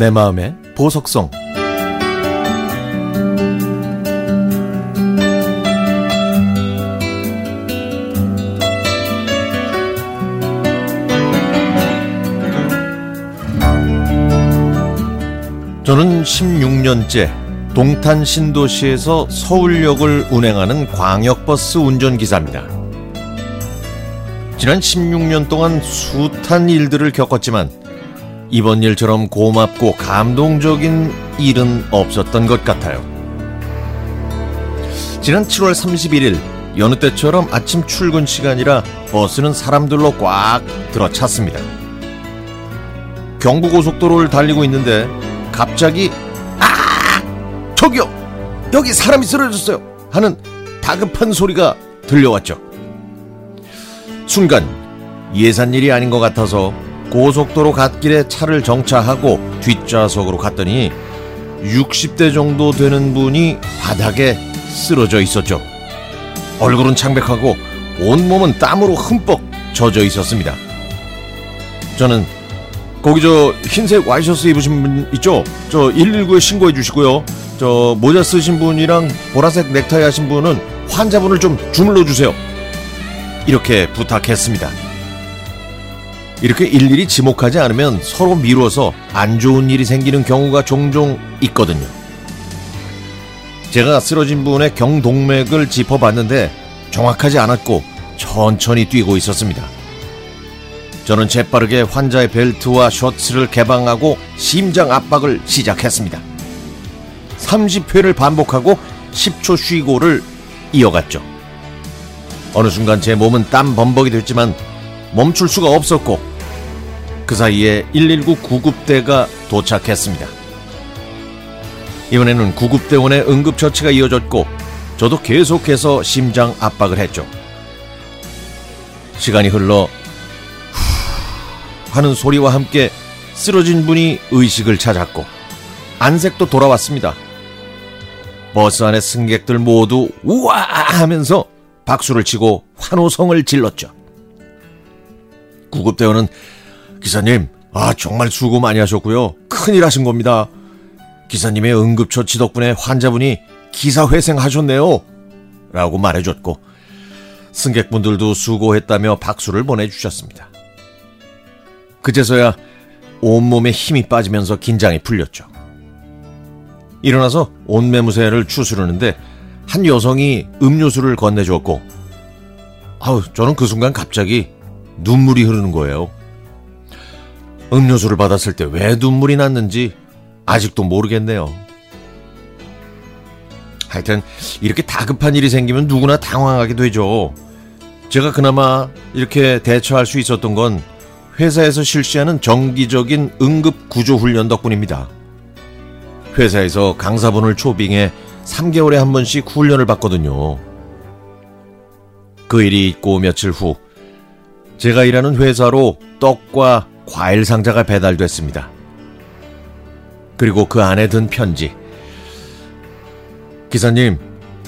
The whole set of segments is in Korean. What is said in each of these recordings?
내 마음의 보석성 저는 16년째 동탄 신도시에서 서울역을 운행하는 광역버스 운전기사입니다. 지난 16년 동안 숱한 일들을 겪었지만 이번 일처럼 고맙고 감동적인 일은 없었던 것 같아요. 지난 7월 31일 여느 때처럼 아침 출근 시간이라 버스는 사람들로 꽉 들어찼습니다. 경부고속도로를 달리고 있는데 갑자기 아 저기요 여기 사람이 쓰러졌어요 하는 다급한 소리가 들려왔죠. 순간 예산 일이 아닌 것 같아서 고속도로 갓길에 차를 정차하고 뒷좌석으로 갔더니 60대 정도 되는 분이 바닥에 쓰러져 있었죠. 얼굴은 창백하고 온몸은 땀으로 흠뻑 젖어 있었습니다. 저는 거기 저 흰색 와이셔츠 입으신 분 있죠? 저 119에 신고해 주시고요. 저 모자 쓰신 분이랑 보라색 넥타이 하신 분은 환자분을 좀 주물러 주세요. 이렇게 부탁했습니다. 이렇게 일일이 지목하지 않으면 서로 미뤄서 안 좋은 일이 생기는 경우가 종종 있거든요. 제가 쓰러진 분의 경동맥을 짚어봤는데 정확하지 않았고 천천히 뛰고 있었습니다. 저는 재빠르게 환자의 벨트와 셔츠를 개방하고 심장 압박을 시작했습니다. 30회를 반복하고 10초 쉬고를 이어갔죠. 어느 순간 제 몸은 땀 범벅이 됐지만 멈출 수가 없었고 그 사이에 119 구급대가 도착했습니다. 이번에는 구급대원의 응급처치가 이어졌고 저도 계속해서 심장 압박을 했죠. 시간이 흘러 후 하는 소리와 함께 쓰러진 분이 의식을 찾았고 안색도 돌아왔습니다. 버스 안의 승객들 모두 우와 하면서 박수를 치고 환호성을 질렀죠. 구급대원은 기사님, 아 정말 수고 많이 하셨고요. 큰일 하신 겁니다. 기사님의 응급처치 덕분에 환자분이 기사 회생하셨네요. 라고 말해줬고 승객분들도 수고했다며 박수를 보내주셨습니다. 그제서야 온몸에 힘이 빠지면서 긴장이 풀렸죠. 일어나서 온매무새를 추스르는데 한 여성이 음료수를 건네주었고 아우 저는 그 순간 갑자기 눈물이 흐르는 거예요. 음료수를 받았을 때 왜 눈물이 났는지 아직도 모르겠네요. 하여튼 이렇게 다급한 일이 생기면 누구나 당황하게 되죠. 제가 그나마 이렇게 대처할 수 있었던 건 회사에서 실시하는 정기적인 응급 구조 훈련 덕분입니다. 회사에서 강사분을 초빙해 3개월에 한 번씩 훈련을 받거든요. 그 일이 있고 며칠 후 제가 일하는 회사로 떡과 과일 상자가 배달됐습니다. 그리고 그 안에 든 편지. 기사님,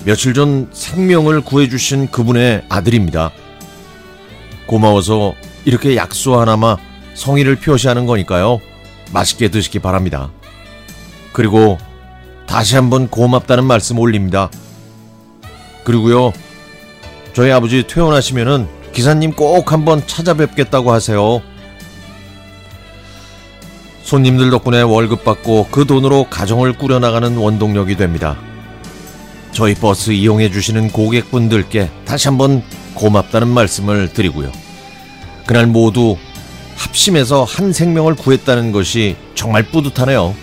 며칠 전 생명을 구해주신 그분의 아들입니다. 고마워서 이렇게 약수 하나마 성의를 표시하는 거니까요. 맛있게 드시기 바랍니다. 그리고 다시 한번 고맙다는 말씀 올립니다. 그리고요, 저희 아버지 퇴원하시면은 기사님 꼭 한번 찾아뵙겠다고 하세요. 손님들 덕분에 월급 받고 그 돈으로 가정을 꾸려나가는 원동력이 됩니다. 저희 버스 이용해 주시는 고객분들께 다시 한번 고맙다는 말씀을 드리고요. 그날 모두 합심해서 한 생명을 구했다는 것이 정말 뿌듯하네요.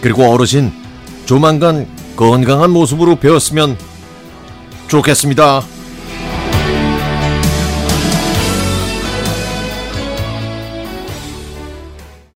그리고 어르신, 조만간 건강한 모습으로 배웠으면 좋겠습니다.